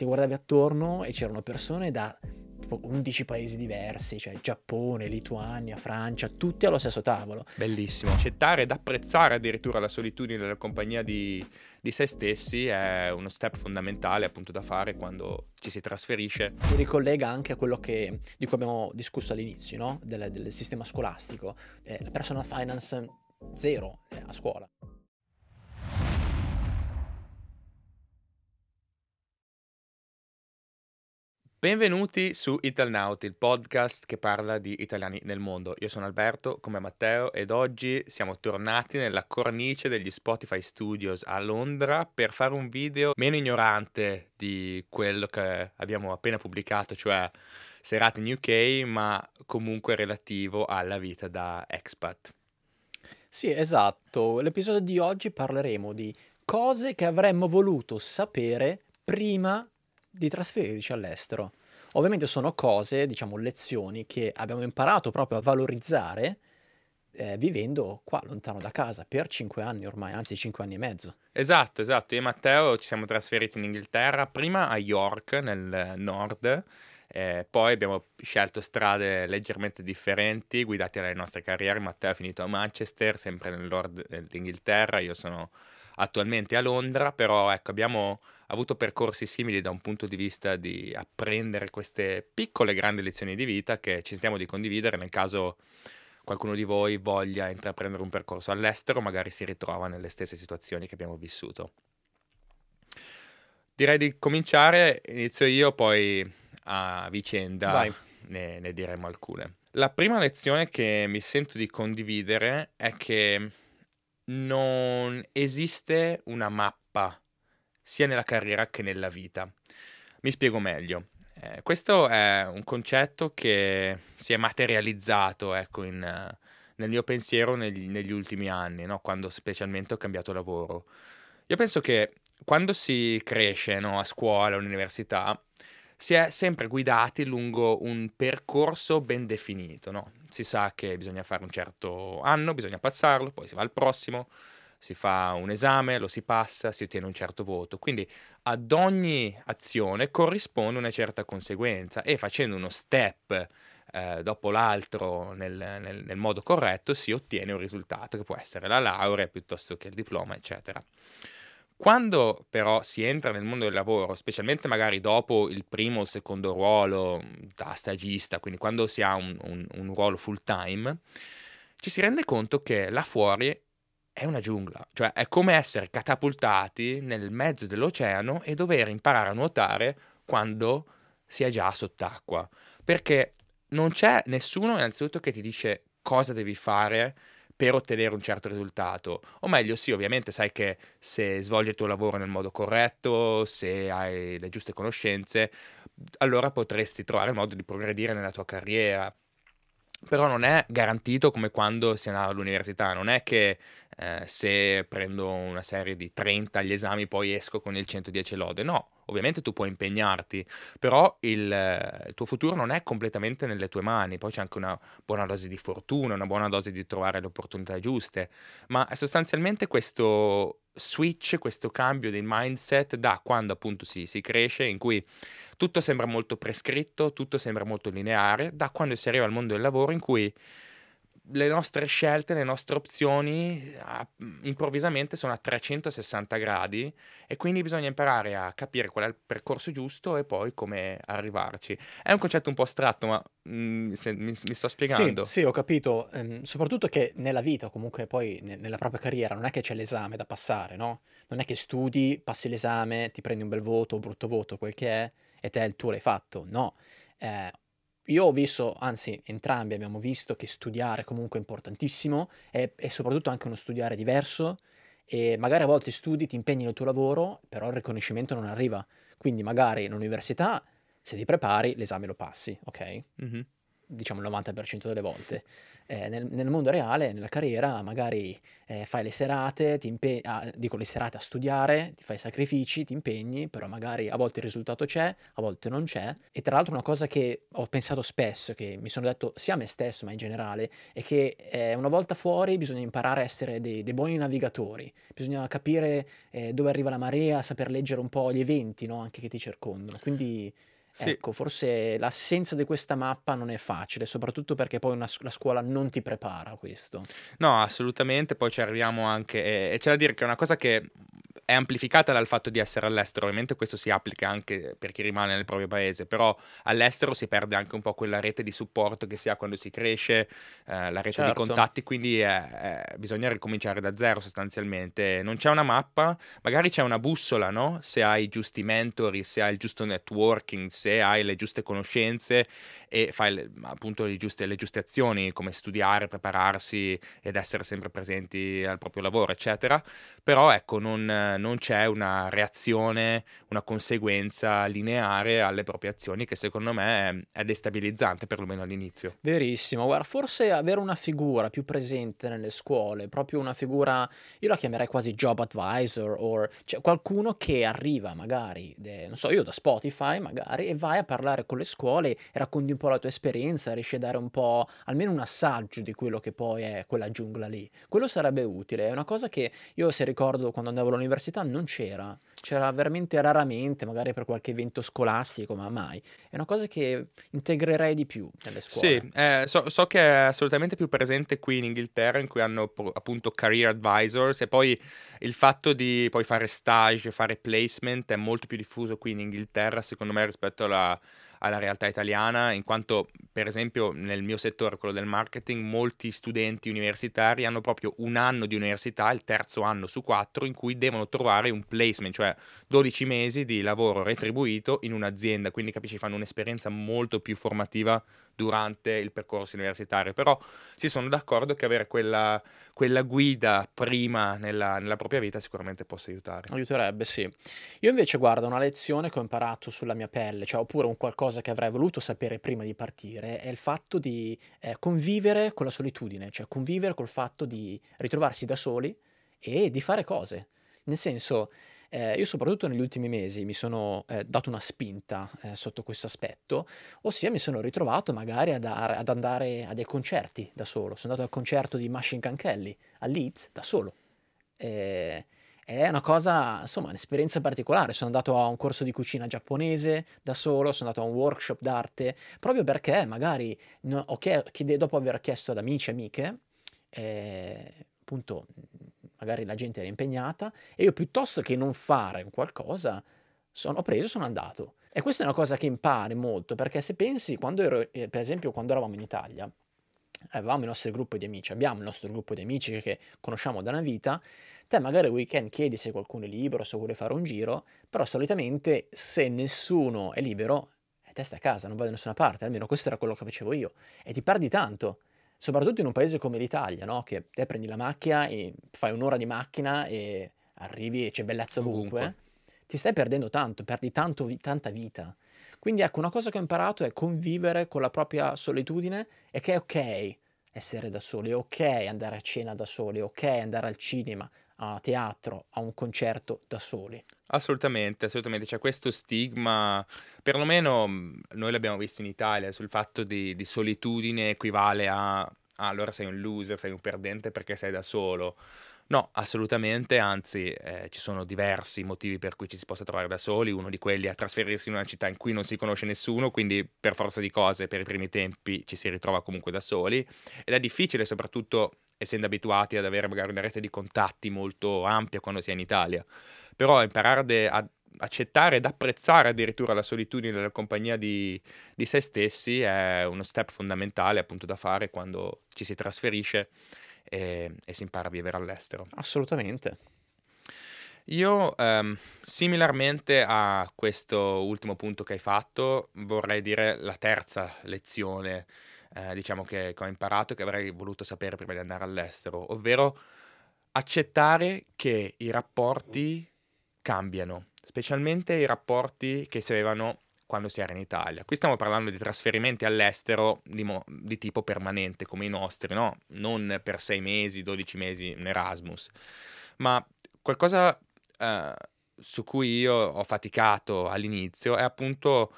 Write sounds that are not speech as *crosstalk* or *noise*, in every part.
ti guardavi attorno e c'erano persone da tipo 11 paesi diversi, cioè Giappone, Lituania, Francia, tutti allo stesso tavolo. Bellissimo. Accettare ed apprezzare addirittura la solitudine della compagnia di, di se stessi è uno step fondamentale appunto da fare quando ci si trasferisce. Si ricollega anche a quello che, di cui abbiamo discusso all'inizio, no? del, del, sistema scolastico. Eh, la personal finance zero eh, a scuola. Benvenuti su Italnaut, il podcast che parla di italiani nel mondo. Io sono Alberto, come Matteo, ed oggi siamo tornati nella cornice degli Spotify Studios a Londra per fare un video meno ignorante di quello che abbiamo appena pubblicato, cioè serate in UK, ma comunque relativo alla vita da expat. Sì, esatto. L'episodio di oggi parleremo di cose che avremmo voluto sapere prima di trasferirci all'estero. Ovviamente sono cose, diciamo, lezioni che abbiamo imparato proprio a valorizzare eh, vivendo qua lontano da casa per cinque anni ormai, anzi cinque anni e mezzo. Esatto, esatto. Io e Matteo ci siamo trasferiti in Inghilterra, prima a York, nel nord, eh, poi abbiamo scelto strade leggermente differenti, guidati dalle nostre carriere. Matteo è finito a Manchester, sempre nel nord d'Inghilterra, io sono attualmente a Londra, però ecco, abbiamo avuto percorsi simili da un punto di vista di apprendere queste piccole grandi lezioni di vita che ci sentiamo di condividere nel caso qualcuno di voi voglia intraprendere un percorso all'estero, magari si ritrova nelle stesse situazioni che abbiamo vissuto. Direi di cominciare, inizio io, poi a vicenda ne, ne diremo alcune. La prima lezione che mi sento di condividere è che non esiste una mappa sia nella carriera che nella vita. Mi spiego meglio. Eh, questo è un concetto che si è materializzato ecco, in, nel mio pensiero negli, negli ultimi anni, no? quando specialmente ho cambiato lavoro. Io penso che quando si cresce no? a scuola, all'università, si è sempre guidati lungo un percorso ben definito. No? Si sa che bisogna fare un certo anno, bisogna passarlo, poi si va al prossimo, si fa un esame, lo si passa, si ottiene un certo voto. Quindi ad ogni azione corrisponde una certa conseguenza e facendo uno step eh, dopo l'altro nel, nel, nel modo corretto si ottiene un risultato che può essere la laurea piuttosto che il diploma, eccetera. Quando però si entra nel mondo del lavoro, specialmente magari dopo il primo o il secondo ruolo da stagista, quindi quando si ha un, un, un ruolo full time, ci si rende conto che là fuori è una giungla, cioè è come essere catapultati nel mezzo dell'oceano e dover imparare a nuotare quando si è già sott'acqua, perché non c'è nessuno innanzitutto che ti dice cosa devi fare per ottenere un certo risultato. O meglio, sì, ovviamente sai che se svolgi il tuo lavoro nel modo corretto, se hai le giuste conoscenze, allora potresti trovare il modo di progredire nella tua carriera. Però non è garantito come quando si andava all'università, non è che eh, se prendo una serie di 30 agli esami poi esco con il 110 lode, no, ovviamente tu puoi impegnarti, però il, il, tuo futuro non è completamente nelle tue mani, poi c'è anche una buona dose di fortuna, una buona dose di trovare le opportunità giuste, ma sostanzialmente questo switch, questo cambio di mindset da quando appunto si, si cresce, in cui tutto sembra molto prescritto, tutto sembra molto lineare, da quando si arriva al mondo del lavoro in cui le nostre scelte, le nostre opzioni a, improvvisamente sono a 360 gradi e quindi bisogna imparare a capire qual è il percorso giusto e poi come arrivarci. È un concetto un po' astratto, ma mh, mm, se, mi, mi, sto spiegando. Sì, sì ho capito. Ehm, soprattutto che nella vita, comunque poi ne, nella propria carriera, non è che c'è l'esame da passare, no? Non è che studi, passi l'esame, ti prendi un bel voto un brutto voto, quel che è, e te il tuo l'hai fatto. No. Eh, io ho visto, anzi entrambi abbiamo visto che studiare comunque è importantissimo e, e soprattutto anche uno studiare diverso e magari a volte studi, ti impegni nel tuo lavoro, però il riconoscimento non arriva. Quindi magari in università, se ti prepari, l'esame lo passi, ok? Mm-hmm. diciamo il 90% delle volte. Eh, nel, nel, mondo reale, nella carriera, magari eh, fai le serate, ti impe- ah, dico le serate a studiare, ti fai sacrifici, ti impegni, però magari a volte il risultato c'è, a volte non c'è. E tra l'altro una cosa che ho pensato spesso, che mi sono detto sia a me stesso ma in generale, è che eh, una volta fuori bisogna imparare a essere dei, dei buoni navigatori, bisogna capire eh, dove arriva la marea, saper leggere un po' gli eventi no? anche che ti circondano. Quindi sì. Ecco, forse l'assenza di questa mappa non è facile, soprattutto perché poi una, la scuola non ti prepara a questo. No, assolutamente, poi ci arriviamo anche, e, e c'è da dire che è una cosa che è amplificata dal fatto di essere all'estero, ovviamente questo si applica anche per chi rimane nel proprio paese, però all'estero si perde anche un po' quella rete di supporto che si ha quando si cresce, eh, la rete certo. di contatti, quindi è, è, bisogna ricominciare da zero sostanzialmente. Non c'è una mappa, magari c'è una bussola, no? Se hai i giusti mentori, se hai il giusto networking, se hai le giuste conoscenze e fai le, appunto le giuste, le giuste azioni come studiare, prepararsi ed essere sempre presenti al proprio lavoro, eccetera. Però ecco, non non c'è una reazione, una conseguenza lineare alle proprie azioni che secondo me è, destabilizzante, perlomeno all'inizio. Verissimo, guarda, forse avere una figura più presente nelle scuole, proprio una figura, io la chiamerei quasi job advisor, o cioè qualcuno che arriva magari, de, non so, io da Spotify magari, e vai a parlare con le scuole racconti un po' la tua esperienza, riesci a dare un po', almeno un assaggio di quello che poi è quella giungla lì. Quello sarebbe utile, è una cosa che io se ricordo quando andavo all'università, all'università non c'era, c'era veramente raramente, magari per qualche evento scolastico, ma mai. È una cosa che integrerei di più nelle scuole. Sì, eh, so, so, che è assolutamente più presente qui in Inghilterra, in cui hanno appunto career advisors, e poi il fatto di poi fare stage, fare placement è molto più diffuso qui in Inghilterra, secondo me, rispetto alla alla realtà italiana, in quanto per esempio nel mio settore, quello del marketing, molti studenti universitari hanno proprio un anno di università, il terzo anno su quattro, in cui devono trovare un placement, cioè 12 mesi di lavoro retribuito in un'azienda, quindi capisci, fanno un'esperienza molto più formativa durante il percorso universitario, però si sono d'accordo che avere quella, quella guida prima nella, nella, propria vita sicuramente possa aiutare. Aiuterebbe, sì. Io invece guardo una lezione che ho imparato sulla mia pelle, cioè oppure un qualcosa che avrei voluto sapere prima di partire, è il fatto di eh, convivere con la solitudine, cioè convivere col fatto di ritrovarsi da soli e di fare cose. Nel senso, eh, io soprattutto negli ultimi mesi mi sono eh, dato una spinta eh, sotto questo aspetto, ossia mi sono ritrovato magari ad, ad, andare a dei concerti da solo. Sono andato al concerto di Machine Gun Kelly a Leeds da solo. è una cosa, insomma, un'esperienza particolare. Sono andato a un corso di cucina giapponese da solo, sono andato a un workshop d'arte, proprio perché magari no, chied- dopo aver chiesto ad amici e amiche, eh, appunto magari la gente era impegnata e io piuttosto che non fare qualcosa, sono preso, sono andato. E questa è una cosa che impari molto, perché se pensi, quando ero, eh, per esempio, quando eravamo in Italia, avevamo il nostro gruppo di amici, abbiamo il nostro gruppo di amici che conosciamo da una vita, te magari il weekend chiedi se qualcuno è libero, se vuole fare un giro, però solitamente se nessuno è libero, eh, te stai a casa, non vai da nessuna parte, almeno questo era quello che facevo io, e ti perdi tanto soprattutto in un paese come l'Italia, no? che te prendi la macchina e fai un'ora di macchina e arrivi e c'è bellezza ovunque, ovunque. ti stai perdendo tanto, perdi tanto, tanta vita. Quindi ecco, una cosa che ho imparato è convivere con la propria solitudine e che è ok essere da soli, è ok andare a cena da soli, è ok andare al cinema, a teatro, a un concerto da soli. Assolutamente, assolutamente. C'è questo stigma, perlomeno noi l'abbiamo visto in Italia, sul fatto di, di solitudine equivale a ah, allora sei un loser, sei un perdente perché sei da solo. No, assolutamente, anzi eh, ci sono diversi motivi per cui ci si possa trovare da soli, uno di quelli è trasferirsi in una città in cui non si conosce nessuno, quindi per forza di cose per i primi tempi ci si ritrova comunque da soli ed è difficile soprattutto essendo abituati ad avere magari una rete di contatti molto ampia quando si è in Italia, però imparare a accettare ed apprezzare addirittura la solitudine nella compagnia di, di se stessi è uno step fondamentale appunto da fare quando ci si trasferisce e, e si impara a vivere all'estero. Assolutamente. Io, um, similarmente a questo ultimo punto che hai fatto, vorrei dire la terza lezione, eh, diciamo, che, che ho imparato e che avrei voluto sapere prima di andare all'estero, ovvero accettare che i rapporti cambiano, specialmente i rapporti che si avevano quando si era in Italia. Qui stiamo parlando di trasferimenti all'estero di, mo- di tipo permanente come i nostri, no? Non per sei mesi, 12 mesi in Erasmus, ma qualcosa eh, su cui io ho faticato all'inizio è appunto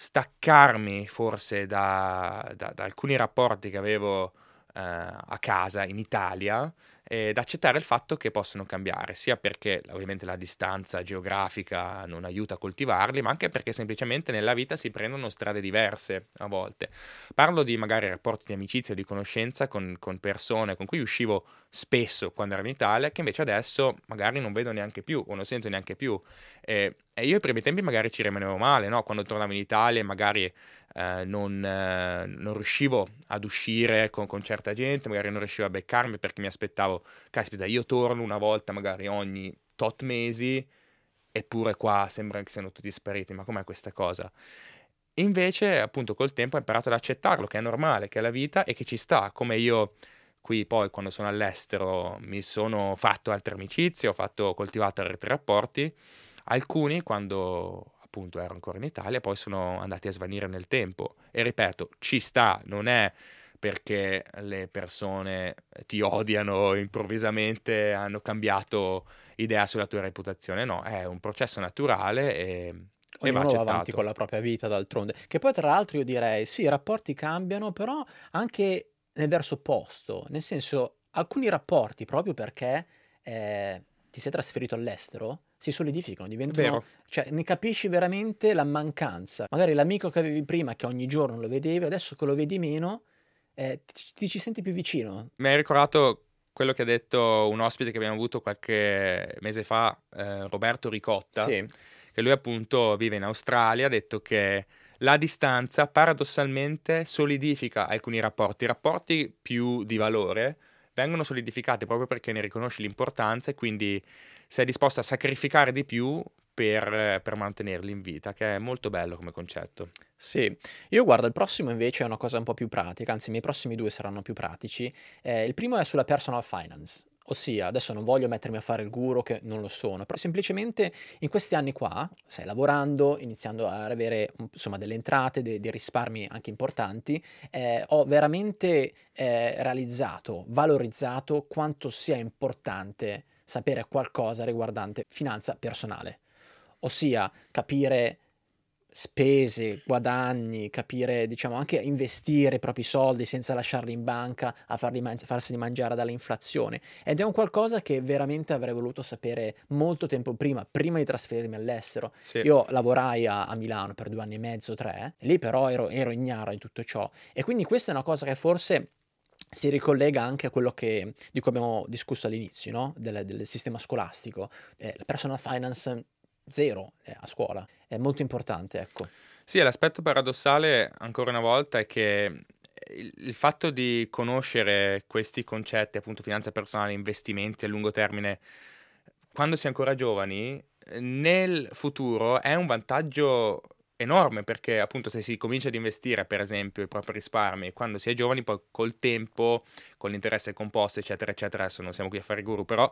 staccarmi forse da, da, da alcuni rapporti che avevo eh, a casa in Italia ed accettare il fatto che possono cambiare, sia perché ovviamente la distanza geografica non aiuta a coltivarli, ma anche perché semplicemente nella vita si prendono strade diverse a volte. Parlo di magari rapporti di amicizia di conoscenza con, con persone con cui uscivo spesso quando ero in Italia, che invece adesso magari non vedo neanche più o non sento neanche più. E, e io ai primi tempi magari ci rimanevo male, no? quando tornavo in Italia magari eh, non, eh, non, riuscivo ad uscire con, con, certa gente, magari non riuscivo a beccarmi perché mi aspettavo, caspita, io torno una volta magari ogni tot mesi, eppure qua sembra che siano tutti spariti, ma com'è questa cosa? Invece, appunto, col tempo ho imparato ad accettarlo, che è normale, che è la vita e che ci sta, come io qui poi quando sono all'estero mi sono fatto altre amicizie, ho fatto, coltivato altri rapporti, alcuni quando appunto ero ancora in Italia, poi sono andati a svanire nel tempo. E ripeto, ci sta, non è perché le persone ti odiano improvvisamente, hanno cambiato idea sulla tua reputazione, no, è un processo naturale e, va, va avanti con la propria vita d'altronde. Che poi tra l'altro io direi, sì, i rapporti cambiano, però anche nel verso opposto, nel senso alcuni rapporti proprio perché eh, ti sei trasferito all'estero, si solidificano, diventano... Vero. Cioè, ne capisci veramente la mancanza. Magari l'amico che avevi prima, che ogni giorno lo vedevi, adesso che lo vedi meno, eh, ti, ti, ci senti più vicino. Mi hai ricordato quello che ha detto un ospite che abbiamo avuto qualche mese fa, eh, Roberto Ricotta, sì. che lui appunto vive in Australia, ha detto che la distanza paradossalmente solidifica alcuni rapporti, rapporti più di valore, vengono solidificati proprio perché ne riconosci l'importanza e quindi sei disposto a sacrificare di più per, per, mantenerli in vita, che è molto bello come concetto. Sì, io guardo il prossimo invece è una cosa un po' più pratica, anzi i miei prossimi due saranno più pratici. Eh, il primo è sulla personal finance. Ossia, adesso non voglio mettermi a fare il guru che non lo sono, però semplicemente in questi anni qua, stai lavorando, iniziando a avere insomma delle entrate, dei, dei risparmi anche importanti, eh, ho veramente eh, realizzato, valorizzato quanto sia importante sapere qualcosa riguardante finanza personale, ossia capire spese, guadagni, capire, diciamo, anche investire i propri soldi senza lasciarli in banca a farli man- farseli mangiare dall'inflazione. Ed è un qualcosa che veramente avrei voluto sapere molto tempo prima, prima di trasferirmi all'estero. Sì. Io lavorai a, a, Milano per due anni e mezzo, tre, lì però ero, ero ignaro di tutto ciò. E quindi questa è una cosa che forse si ricollega anche a quello che, di cui abbiamo discusso all'inizio, no? del, del, sistema scolastico. Eh, la personal finance zero eh, a scuola. È molto importante, ecco. Sì, l'aspetto paradossale, ancora una volta, è che il, il, fatto di conoscere questi concetti, appunto finanza personale, investimenti a lungo termine, quando si è ancora giovani, nel futuro è un vantaggio enorme perché appunto se si comincia ad investire per esempio i propri risparmi quando si è giovani poi col tempo con l'interesse composto eccetera eccetera adesso non siamo qui a fare guru però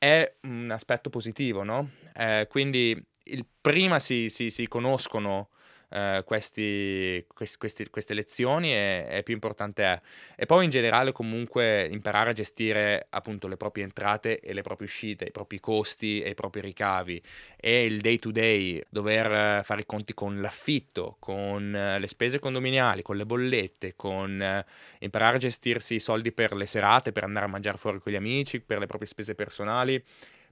è un aspetto positivo, no? Eh, quindi il, prima si, si, si conoscono eh, questi, questi, queste lezioni e, e, più importante è. E poi in generale comunque imparare a gestire appunto le proprie entrate e le proprie uscite, i propri costi e i propri ricavi e il day to day, dover fare i conti con l'affitto, con eh, le spese condominiali, con le bollette, con eh, imparare a gestirsi i soldi per le serate, per andare a mangiare fuori con gli amici, per le proprie spese personali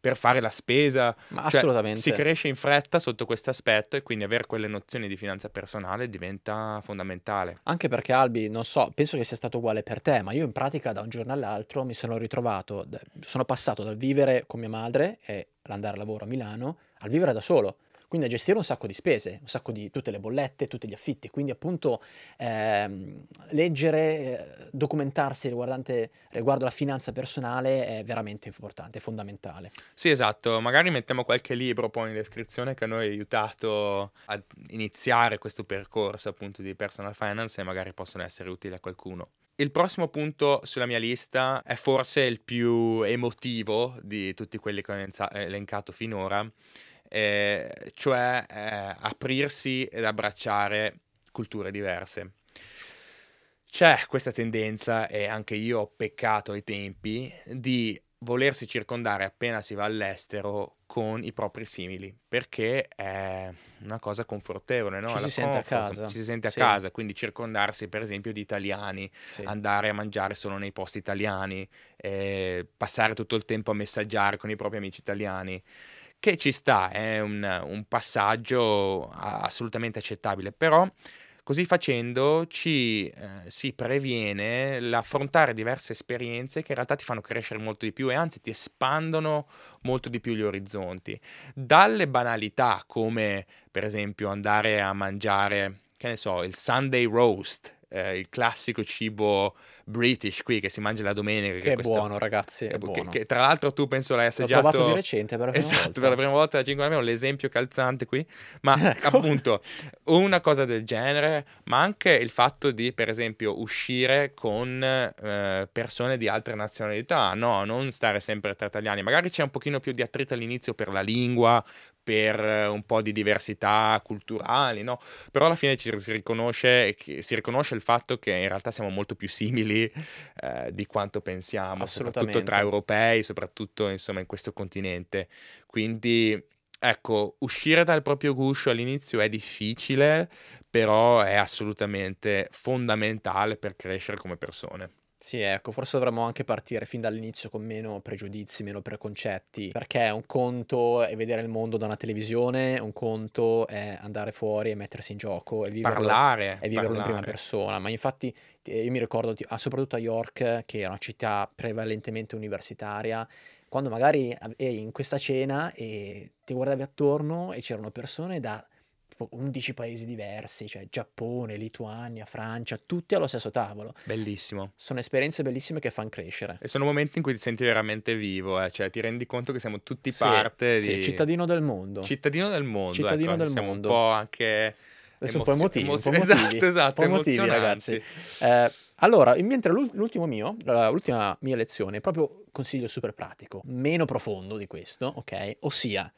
per fare la spesa. Ma cioè, assolutamente. Si cresce in fretta sotto questo aspetto e quindi avere quelle nozioni di finanza personale diventa fondamentale. Anche perché Albi, non so, penso che sia stato uguale per te, ma io in pratica da un giorno all'altro mi sono ritrovato, sono passato dal vivere con mia madre e andare a lavoro a Milano al vivere da solo quindi a gestire un sacco di spese, un sacco di tutte le bollette, tutti gli affitti, quindi appunto ehm, leggere, eh, documentarsi riguardo la finanza personale è veramente importante, è fondamentale. Sì, esatto, magari mettiamo qualche libro poi in descrizione che a noi ha aiutato a iniziare questo percorso appunto di personal finance e magari possono essere utili a qualcuno. Il prossimo punto sulla mia lista è forse il più emotivo di tutti quelli che ho elencato finora eh, cioè eh, aprirsi ed abbracciare culture diverse. C'è questa tendenza, e anche io ho peccato ai tempi, di volersi circondare appena si va all'estero con i propri simili, perché è una cosa confortevole, no? Ci Alla si sente a casa. ci si sente a Sì, casa, quindi circondarsi per esempio di italiani, sì. andare a mangiare solo nei posti italiani, eh, passare tutto il tempo a messaggiare con i propri amici italiani, che ci sta, è un, un passaggio assolutamente accettabile, però così facendo ci eh, si previene l'affrontare diverse esperienze che in realtà ti fanno crescere molto di più e anzi ti espandono molto di più gli orizzonti. Dalle banalità come per esempio andare a mangiare, che ne so, il Sunday roast, eh, il classico cibo british qui che si mangia la domenica, che Che è questo- buono, ragazzi, è che, buono. che tra l'altro tu penso l'hai L'ho assaggiato provato di recente per la prima Esatto, volta. per la prima volta da 5 anni è un esempio calzante qui, ma *laughs* Ecco. appunto una cosa del genere, ma anche il fatto di per esempio uscire con eh, persone di altre nazionalità, no, non stare sempre tra italiani, magari c'è un pochino più di attrito all'inizio per la lingua, per eh, un po' di diversità culturali, no? Però alla fine ci si riconosce, si riconosce il fatto che in realtà siamo molto più simili eh, di quanto pensiamo, soprattutto tra europei, soprattutto insomma in questo continente. Quindi ecco, uscire dal proprio guscio all'inizio è difficile, però è assolutamente fondamentale per crescere come persone. Sì, ecco, forse dovremmo anche partire fin dall'inizio con meno pregiudizi, meno preconcetti, perché un conto è vedere il mondo da una televisione, un conto è andare fuori e mettersi in gioco e viverlo, Parlare, e viverlo in prima parlare. persona. Ma infatti eh, io mi ricordo, ah, soprattutto a York, che è una città prevalentemente universitaria, quando magari eri in questa cena e ti guardavi attorno e c'erano persone da tipo 11 paesi diversi, cioè Giappone, Lituania, Francia, tutti allo stesso tavolo. Bellissimo. Sono esperienze bellissime che fanno crescere. E sono momenti in cui ti senti veramente vivo, eh, cioè ti rendi conto che siamo tutti Sì, parte sì, di... cittadino del mondo. Cittadino del mondo, Cittadino ecco, del siamo mondo. un po' anche Adesso un po' emozio- emotivi, un po' emozio- *laughs* emotivi, esatto, esatto, un po' emotivi, ragazzi. Eh, allora, mentre l'ul- l'ultimo mio, l'ultima mia lezione è proprio consiglio super pratico, meno profondo di questo, ok? Ossia,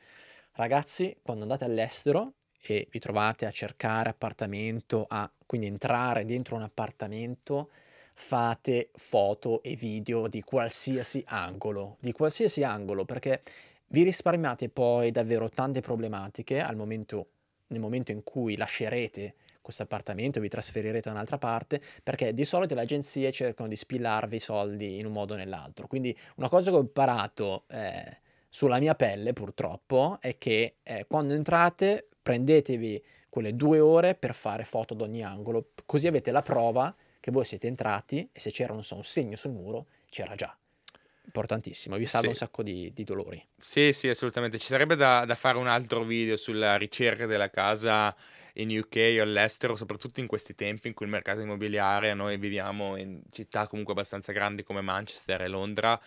ragazzi, quando andate all'estero e vi trovate a cercare appartamento, a quindi entrare dentro un appartamento, fate foto e video di qualsiasi angolo, di qualsiasi angolo, perché vi risparmiate poi davvero tante problematiche al momento, nel momento in cui lascerete questo appartamento vi trasferirete da un'altra parte, perché di solito le agenzie cercano di spillarvi i soldi in un modo o nell'altro. Quindi una cosa che ho imparato eh, sulla mia pelle, purtroppo, è che eh, quando entrate prendetevi quelle due ore per fare foto ad ogni angolo, così avete la prova che voi siete entrati e se c'era non so, un segno sul muro, c'era già. Importantissimo, vi salva Sì. un sacco di, di dolori. Sì, sì, assolutamente. Ci sarebbe da, da fare un altro video sulla ricerca della casa in UK o all'estero, soprattutto in questi tempi in cui il mercato immobiliare, noi viviamo in città comunque abbastanza grandi come Manchester e Londra,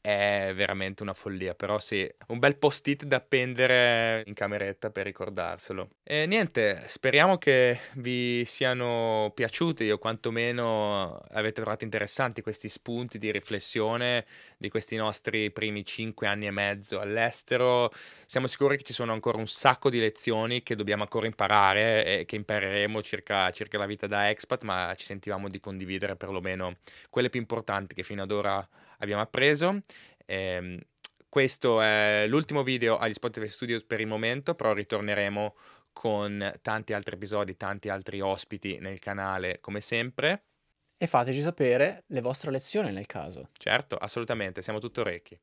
è veramente una follia. Però sì, un bel post-it da appendere in cameretta per ricordarselo. E niente, speriamo che vi siano piaciuti o quantomeno avete trovato interessanti questi spunti di riflessione di questi nostri primi cinque anni e mezzo all'estero. Siamo sicuri che ci sono ancora un sacco di lezioni che dobbiamo ancora imparare e che impareremo circa, circa la vita da expat, ma ci sentivamo di condividere perlomeno quelle più importanti che fino ad ora abbiamo appreso. Ehm, questo è l'ultimo video agli Spotify Studios per il momento, però ritorneremo con tanti altri episodi, tanti altri ospiti nel canale come sempre. E fateci sapere le vostre lezioni nel caso. Certo, assolutamente, siamo tutto orecchi.